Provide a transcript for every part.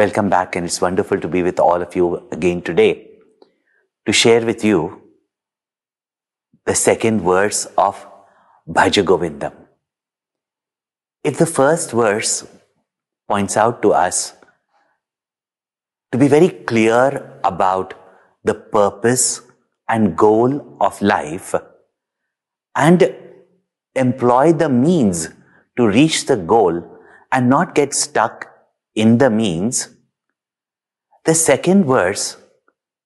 Welcome back, and it's wonderful to be with all of you again today to share with you the second verse of Bhajagovindam. If the first verse points out to us to be very clear about the purpose and goal of life and employ the means to reach the goal and not get stuck in the means, the second verse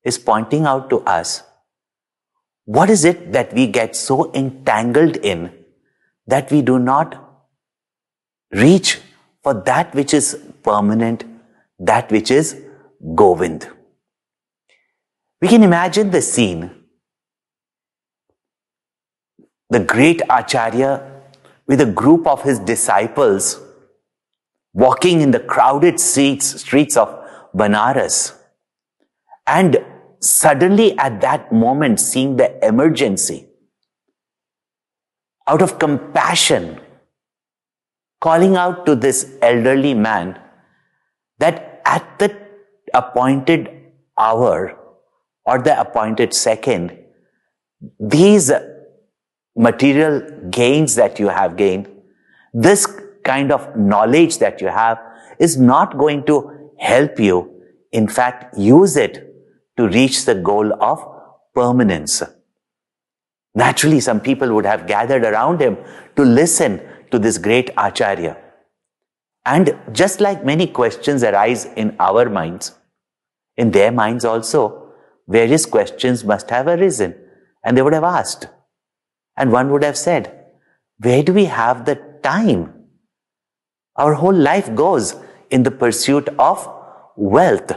is pointing out to us what is it that we get so entangled in that we do not reach for that which is permanent, that which is Govind. We can imagine the scene. The great Acharya with a group of his disciples walking in the crowded streets, streets of Banaras. And suddenly at that moment seeing the emergency out of compassion calling out to this elderly man that at the appointed hour or the appointed second these material gains that you have gained this kind of knowledge that you have is not going to help you in fact use it to reach the goal of permanence. Naturally, some people would have gathered around him to listen to this great Acharya. And just like many questions arise in our minds, in their minds also, various questions must have arisen. And they would have asked. And one would have said, where do we have the time? Our whole life goes in the pursuit of wealth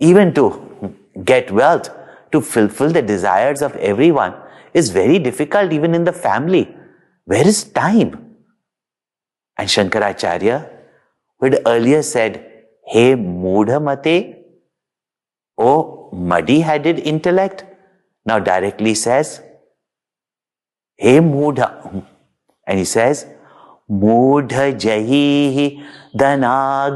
even to get wealth, to fulfill the desires of everyone is very difficult even in the family. Where is time? And Shankaracharya, who had earlier said, Hey Mudhamate, oh muddy-headed intellect, now directly says, Hey Mudha. And he says, ैः धनागमतृष्णां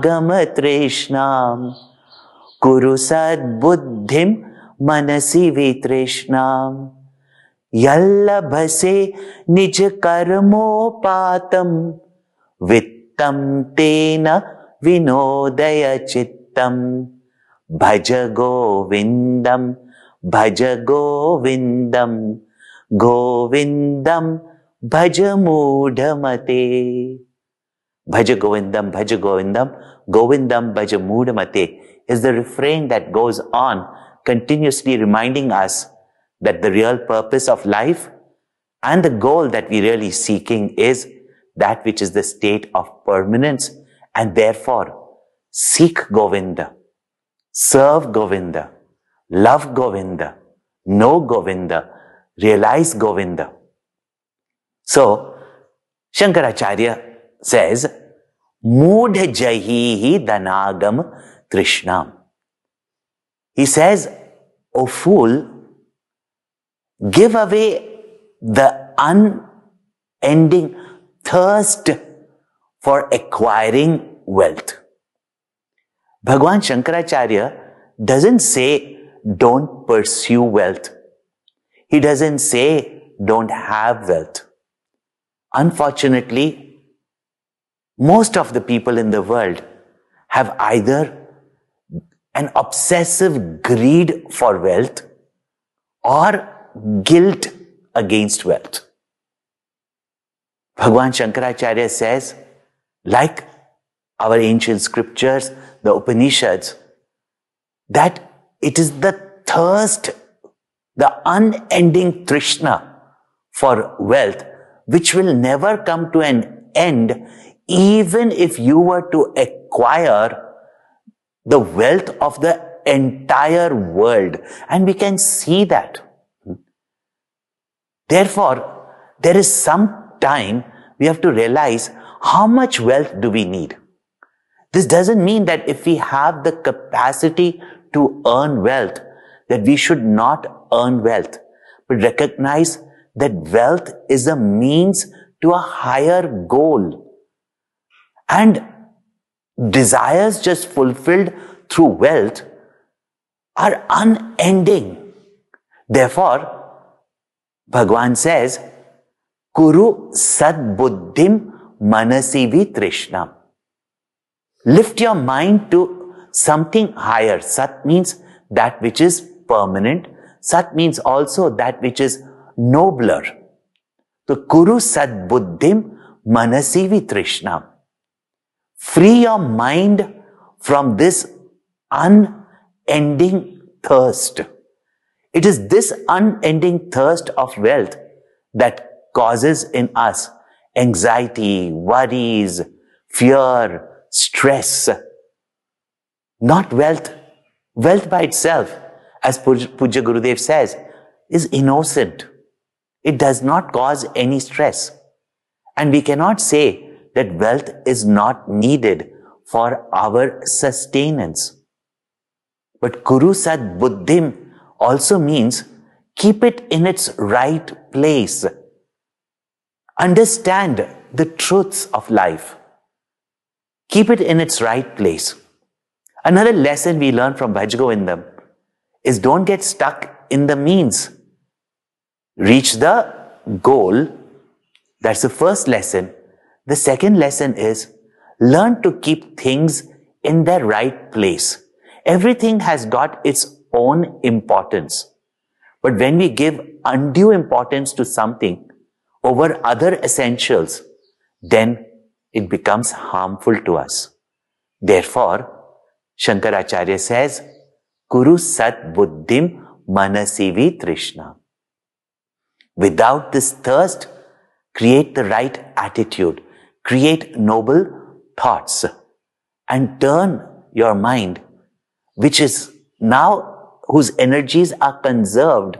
कुरु सद्बुद्धिं मनसि वितृष्णां यल्लभसे निजकर्मोपातं वित्तं तेन विनोदय चित्तं। भज गोविन्दं भज गोविन्दं गोविन्दं భజ మూఢమతే భజ గోవిందం భజ గోవిందం గోవిందం భజ మూఢమతే is the refrain that goes on, continuously reminding us that the real purpose of life and the goal that we're really seeking is that which is the state of permanence and therefore seek Govinda, serve Govinda, love Govinda, know Govinda, realize Govinda. So, Shankaracharya says, Mudha jahihi danagam Trishna. He says, O fool, give away the unending thirst for acquiring wealth. Bhagwan Shankaracharya doesn't say don't pursue wealth. He doesn't say don't have wealth. Unfortunately, most of the people in the world have either an obsessive greed for wealth or guilt against wealth. Bhagwan Shankaracharya says, like our ancient scriptures, the Upanishads, that it is the thirst, the unending Trishna for wealth, which will never come to an end, even if you were to acquire the wealth of the entire world. And we can see that. Therefore, there is some time we have to realize how much wealth do we need. This doesn't mean that if we have the capacity to earn wealth, that we should not earn wealth, but recognize that wealth is a means to a higher goal. And desires just fulfilled through wealth are unending. Therefore, Bhagwan says, Kuru sadbuddhim manasivi trishnam. Lift your mind to something higher. Sat means that which is permanent. Sat means also that which is nobler. So Kuru sadbuddhim manasivi trishnam. Free your mind from this unending thirst. It is this unending thirst of wealth that causes in us anxiety, worries, fear, stress. Not wealth. Wealth by itself, as Pujya Gurudev says, is innocent. It does not cause any stress. And we cannot say that wealth is not needed for our sustenance. But Kuru Sad Buddhim also means keep it in its right place. Understand the truths of life. Keep it in its right place. Another lesson we learn from Bhaj is don't get stuck in the means. Reach the goal. That's the first lesson. The second lesson is learn to keep things in their right place. Everything has got its own importance. But when we give undue importance to something over other essentials, then it becomes harmful to us. Therefore, Shankaracharya says, Kuru Sat Buddhim Manasivi Trishna. Without this thirst, create the right attitude, create noble thoughts, and turn your mind, which is now whose energies are conserved,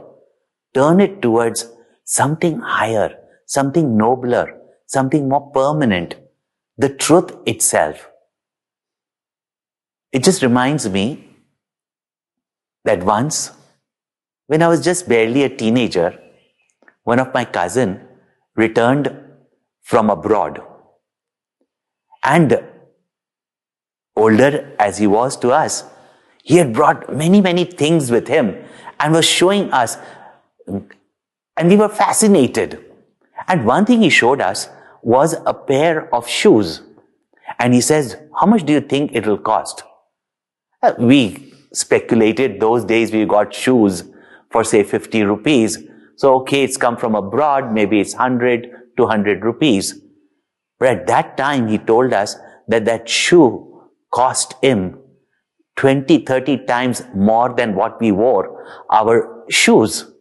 turn it towards something higher, something nobler, something more permanent, the truth itself. It just reminds me that once, when I was just barely a teenager, one of my cousin returned from abroad. And older as he was to us, he had brought many, many things with him and was showing us, and we were fascinated. And one thing he showed us was a pair of shoes. And he says, how much do you think it will cost? Uh, we speculated those days we got shoes for say 50 rupees. So, okay, it's come from abroad. Maybe it's 100, 200 rupees. But at that time, he told us that that shoe cost him 20, 30 times more than what we wore our shoes.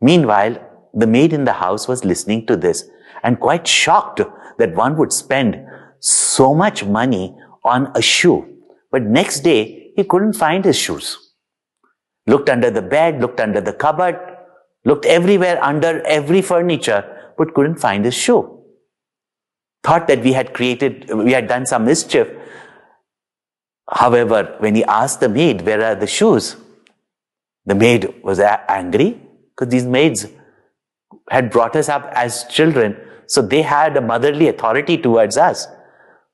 Meanwhile, the maid in the house was listening to this and quite shocked that one would spend so much money on a shoe. But next day, he couldn't find his shoes. Looked under the bed, looked under the cupboard, looked everywhere under every furniture, but couldn't find his shoe. Thought that we had created, we had done some mischief. However, when he asked the maid, where are the shoes? The maid was angry because these maids had brought us up as children so they had a motherly authority towards us.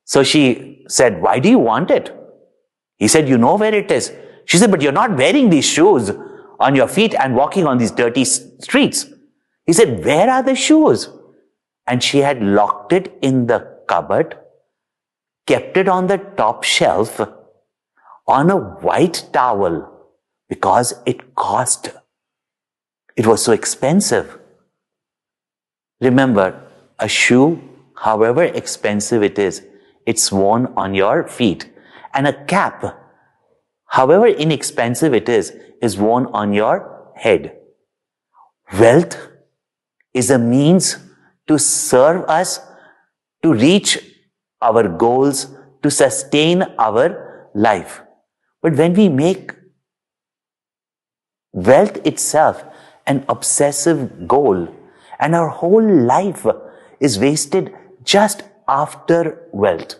So she said, why do you want it? He said, you know where it is. She said, but you're not wearing these shoes on your feet and walking on these dirty streets. He said, where are the shoes? And she had locked it in the cupboard, kept it on the top shelf on a white towel because it cost. It was so expensive. Remember, a shoe, however expensive it is, it's worn on your feet. And a cap, however inexpensive it is, is worn on your head. Wealth is a means to serve us, to reach our goals, to sustain our life. But when we make wealth itself an obsessive goal, and our whole life is wasted just after wealth.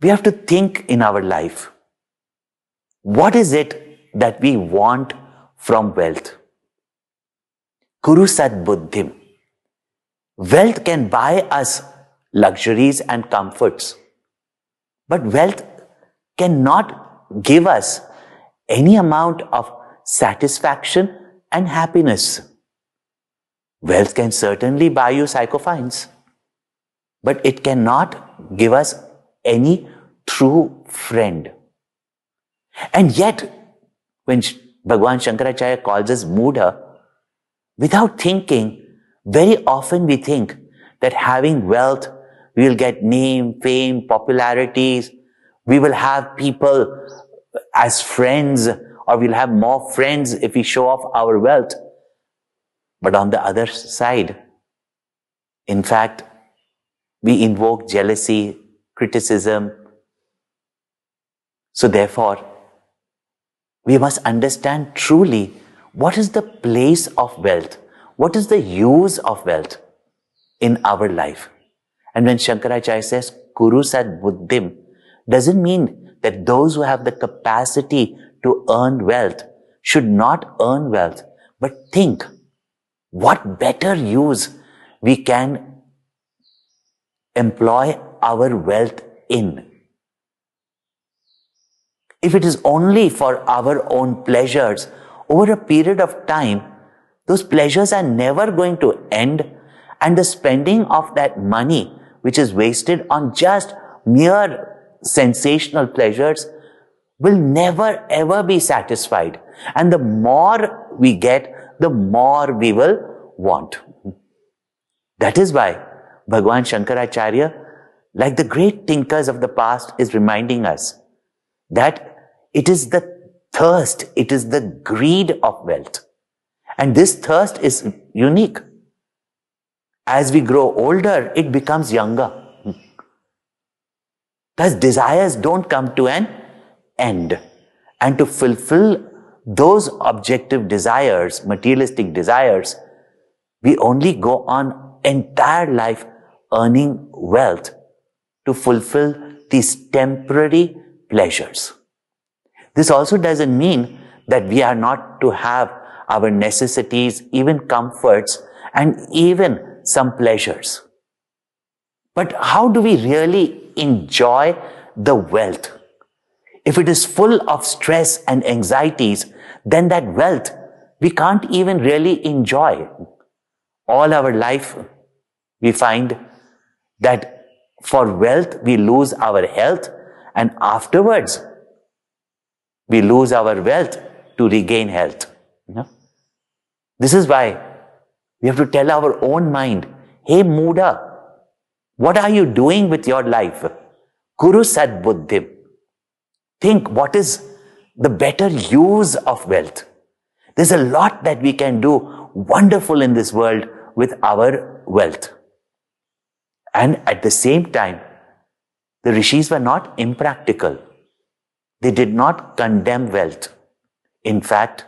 We have to think in our life. What is it that we want from wealth? Kuru Sat Buddhim. Wealth can buy us luxuries and comforts. But wealth cannot give us any amount of satisfaction and happiness. Wealth can certainly buy you psychofines, but it cannot give us any true friend. And yet, when Bhagwan Shankaracharya calls us Mudha, without thinking, very often we think that having wealth, we will get name, fame, popularities, we will have people as friends, or we'll have more friends if we show off our wealth. But on the other side, in fact, we invoke jealousy, criticism. So therefore, we must understand truly what is the place of wealth? What is the use of wealth in our life? And when Shankaracharya says, Kuru Sad Buddhim, doesn't mean that those who have the capacity to earn wealth should not earn wealth, but think what better use we can employ our wealth in. If it is only for our own pleasures, over a period of time, those pleasures are never going to end and the spending of that money, which is wasted on just mere sensational pleasures, will never ever be satisfied. And the more we get, the more we will want. That is why Bhagwan Shankaracharya, like the great thinkers of the past, is reminding us that it is the thirst, it is the greed of wealth. And this thirst is unique. As we grow older, it becomes younger. Thus, desires don't come to an end. And to fulfill those objective desires, materialistic desires, we only go on entire life earning wealth to fulfill these temporary pleasures. This also doesn't mean that we are not to have our necessities, even comforts, and even some pleasures. But how do we really enjoy the wealth? If it is full of stress and anxieties, then that wealth we can't even really enjoy. All our life, we find that for wealth, we lose our health and afterwards, we lose our wealth to regain health. You know? This is why we have to tell our own mind, hey Muda, what are you doing with your life? Kuru Sad Buddhim. Think what is the better use of wealth. There's a lot that we can do wonderful in this world with our wealth. And at the same time, the rishis were not impractical. They did not condemn wealth. In fact,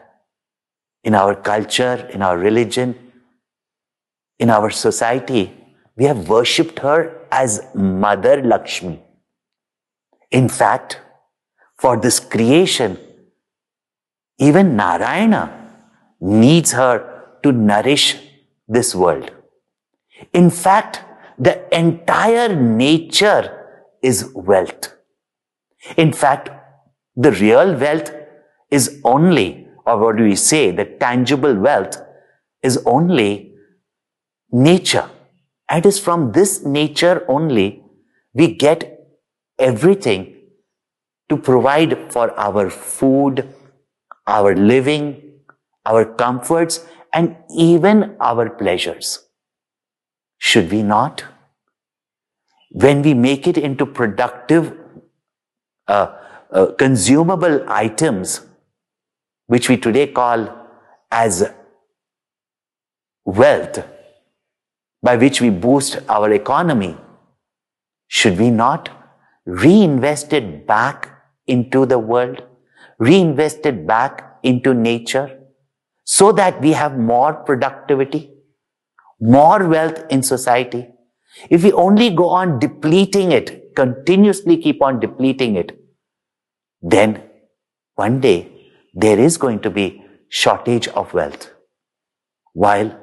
in our culture, in our religion, in our society, we have worshipped her as Mother Lakshmi. In fact, for this creation, even Narayana needs her to nourish this world. In fact, the entire nature is wealth. In fact, the real wealth is only, or what do we say, the tangible wealth is only nature. And it is from this nature only we get everything to provide for our food, our living, our comforts, and even our pleasures. Should we not? When we make it into productive, uh, uh, consumable items, which we today call as wealth, by which we boost our economy, should we not reinvest it back into the world, reinvest it back into nature, so that we have more productivity, more wealth in society. If we only go on depleting it, continuously keep on depleting it, then one day there is going to be shortage of wealth. While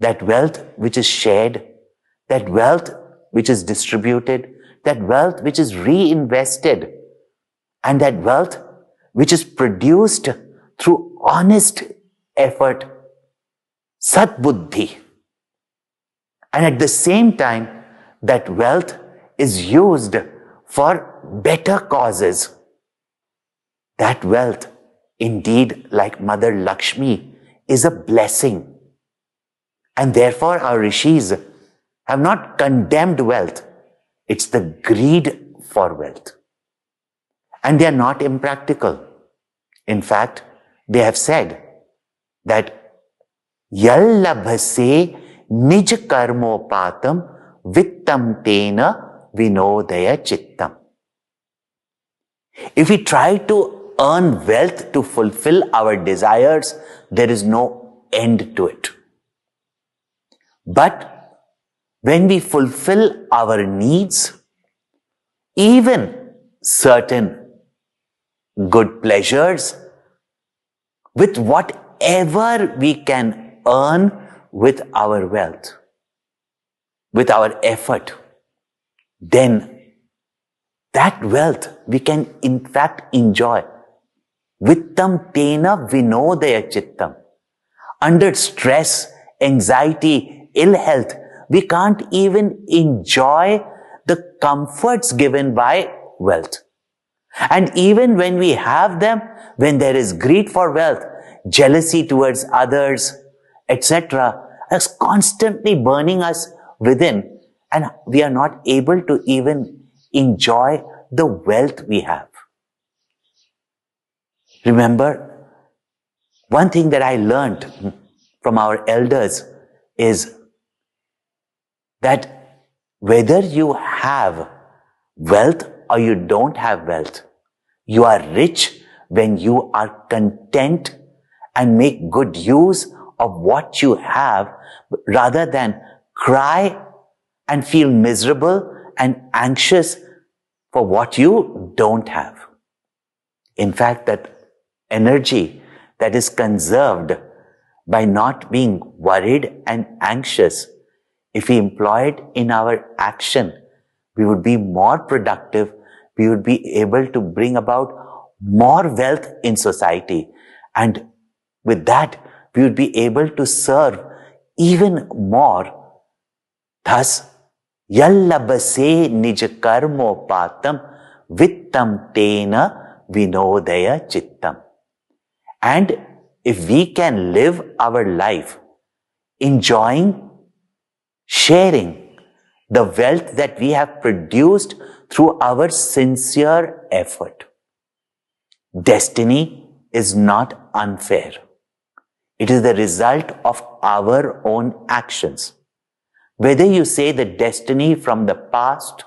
that wealth which is shared, that wealth which is distributed, that wealth which is reinvested and that wealth which is produced through honest effort, sat buddhi. And at the same time, that wealth is used for better causes. That wealth, indeed, like Mother Lakshmi, is a blessing. And therefore, our rishis have not condemned wealth. It's the greed for wealth. And they are not impractical. In fact, they have said that Yallabhase nij karmopatam vittam tena vinodaya chittam. If we try to earn wealth to fulfill our desires, there is no end to it. But when we fulfill our needs, even certain good pleasures, with whatever we can earn with our wealth, with our effort, then that wealth we can in fact enjoy. Vittam tena vinodaya chittam. Under stress, anxiety, ill health, we can't even enjoy the comforts given by wealth. And even when we have them, when there is greed for wealth, jealousy towards others, etc., is constantly burning us within, and we are not able to even enjoy the wealth we have. Remember, one thing that I learned from our elders is that whether you have wealth or you don't have wealth, you are rich when you are content and make good use of what you have rather than cry and feel miserable and anxious for what you don't have. In fact, that energy that is conserved by not being worried and anxious, if we employ it in our action, we would be more productive. We would be able to bring about more wealth in society. And with that, we would be able to serve even more. Thus, yallabase nij patam vittam tena vinodaya chittam. And if we can live our life enjoying, sharing the wealth that we have produced through our sincere effort, destiny is not unfair. It is the result of our own actions. Whether you say the destiny from the past,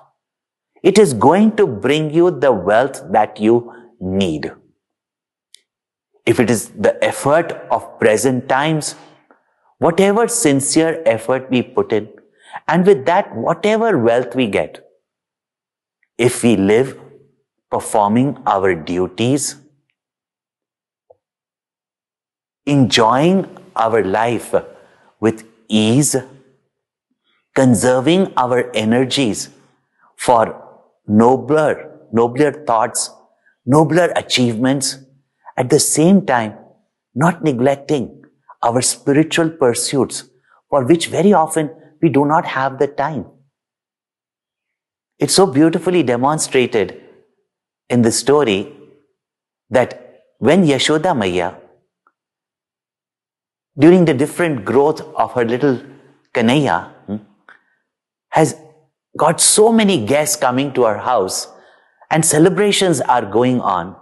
it is going to bring you the wealth that you need. If it is the effort of present times, whatever sincere effort we put in, and with that, whatever wealth we get, if we live performing our duties, enjoying our life with ease, conserving our energies for nobler, nobler thoughts, nobler achievements, at the same time, not neglecting our spiritual pursuits for which very often we do not have the time. It's so beautifully demonstrated in the story that when Yashoda Maya during the different growth of her little Kanhaiya, hmm, has got so many guests coming to her house and celebrations are going on.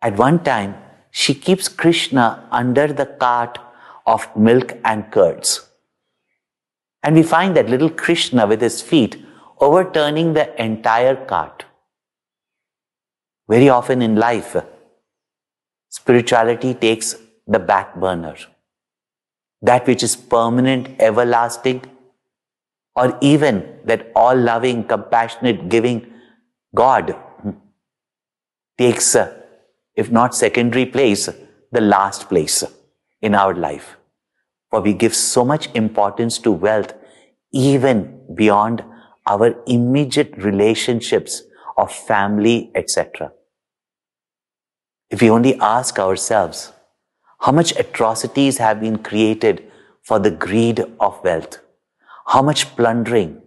At one time, she keeps Krishna under the cart of milk and curds. And we find that little Krishna with his feet overturning the entire cart. Very often in life, spirituality takes the back burner. That which is permanent, everlasting, or even that all loving, compassionate, giving God takes, uh, if not secondary place, the last place in our life. For we give so much importance to wealth even beyond our immediate relationships of family, etc. If we only ask ourselves, how much atrocities have been created for the greed of wealth? How much plundering?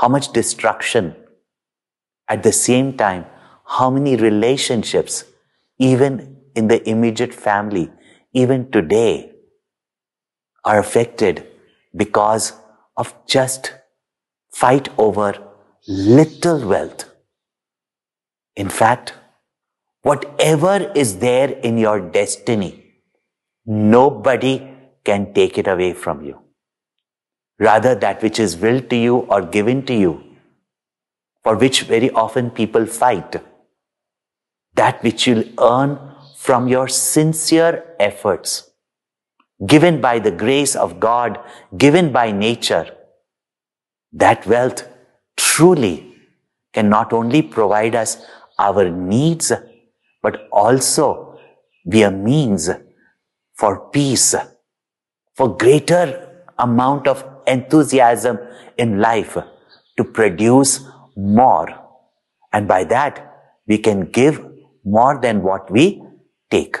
How much destruction? At the same time, how many relationships, even in the immediate family, even today, are affected because of just fight over little wealth. In fact, whatever is there in your destiny, nobody can take it away from you. Rather, that which is willed to you or given to you, for which very often people fight, that which you'll earn from your sincere efforts, given by the grace of God, given by nature, that wealth truly can not only provide us our needs, but also be a means for peace, for greater amount of enthusiasm in life to produce more. And by that, we can give more than what we take.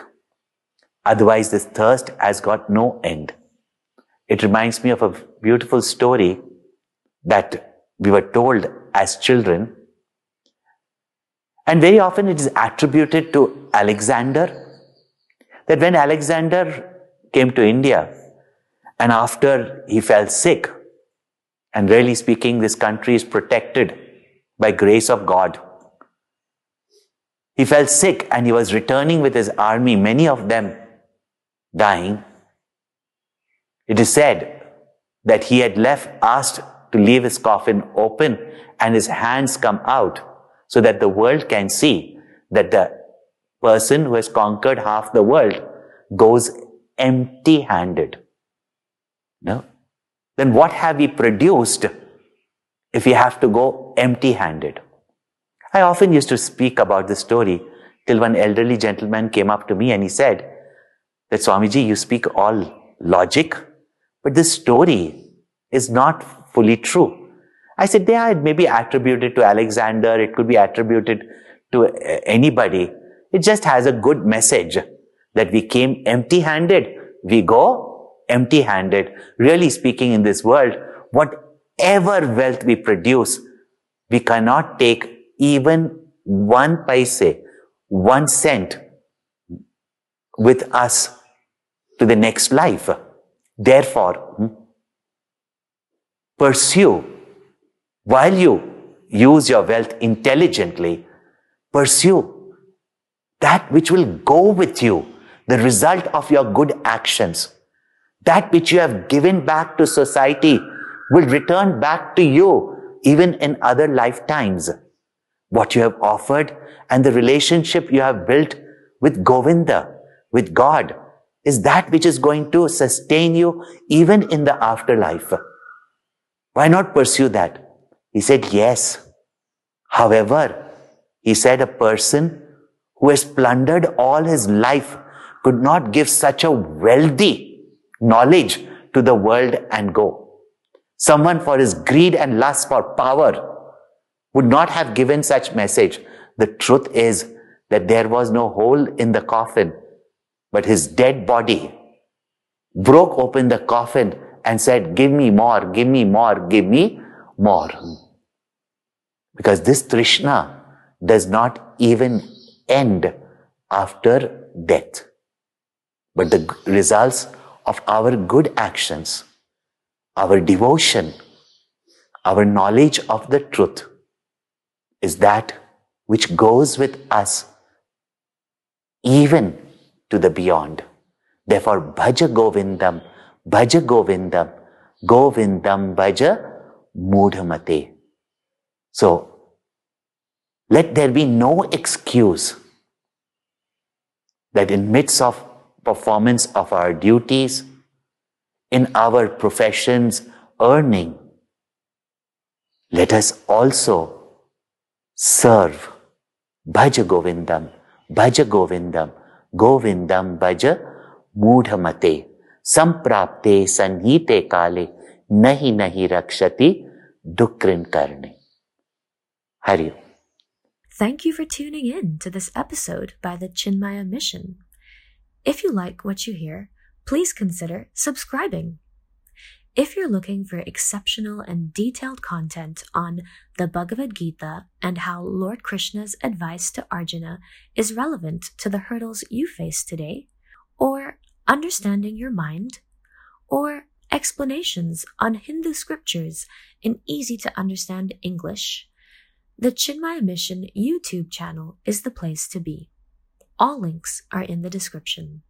Otherwise, this thirst has got no end. It reminds me of a beautiful story that we were told as children. And very often it is attributed to Alexander that when Alexander came to India and after he fell sick, and really speaking, this country is protected by grace of God. He fell sick and he was returning with his army, many of them dying. It is said that he had left, asked to leave his coffin open and his hands come out so that the world can see that the person who has conquered half the world goes empty handed. No? Then what have we produced if we have to go empty handed? I often used to speak about this story till one elderly gentleman came up to me and he said that Swamiji, you speak all logic, but this story is not fully true. I said, yeah, it may be attributed to Alexander. It could be attributed to anybody. It just has a good message that we came empty handed. We go empty handed. Really speaking in this world, whatever wealth we produce, we cannot take even one paise, one cent with us to the next life. Therefore, hmm, pursue while you use your wealth intelligently, pursue that which will go with you, the result of your good actions. That which you have given back to society will return back to you even in other lifetimes. What you have offered and the relationship you have built with Govinda, with God, is that which is going to sustain you even in the afterlife. Why not pursue that? He said, yes. However, he said a person who has plundered all his life could not give such a wealthy knowledge to the world and go. Someone for his greed and lust for power would not have given such message. The truth is that there was no hole in the coffin, but his dead body broke open the coffin and said, give me more, give me more, give me more. Because this Trishna does not even end after death. But the results of our good actions, our devotion, our knowledge of the truth is that which goes with us even to the beyond. Therefore, Bhaja Govindam Bhaja Govindam. Govindam Bhaja Mudhamate. So, let there be no excuse that in midst of performance of our duties, in our professions, earning, let us also serve Bhaja Govindam, Bhaja Govindam, Govindam Bhaja Mudhamate, Samprapte Sanhite Kale, Nahi Nahi Rakshati, Dukrin Karne. Hari Thank you for tuning in to this episode by the Chinmaya Mission. If you like what you hear, please consider subscribing. If you're looking for exceptional and detailed content on the Bhagavad Gita and how Lord Krishna's advice to Arjuna is relevant to the hurdles you face today, or understanding your mind, or explanations on Hindu scriptures in easy to understand English, the Chinmaya Mission YouTube channel is the place to be. All links are in the description.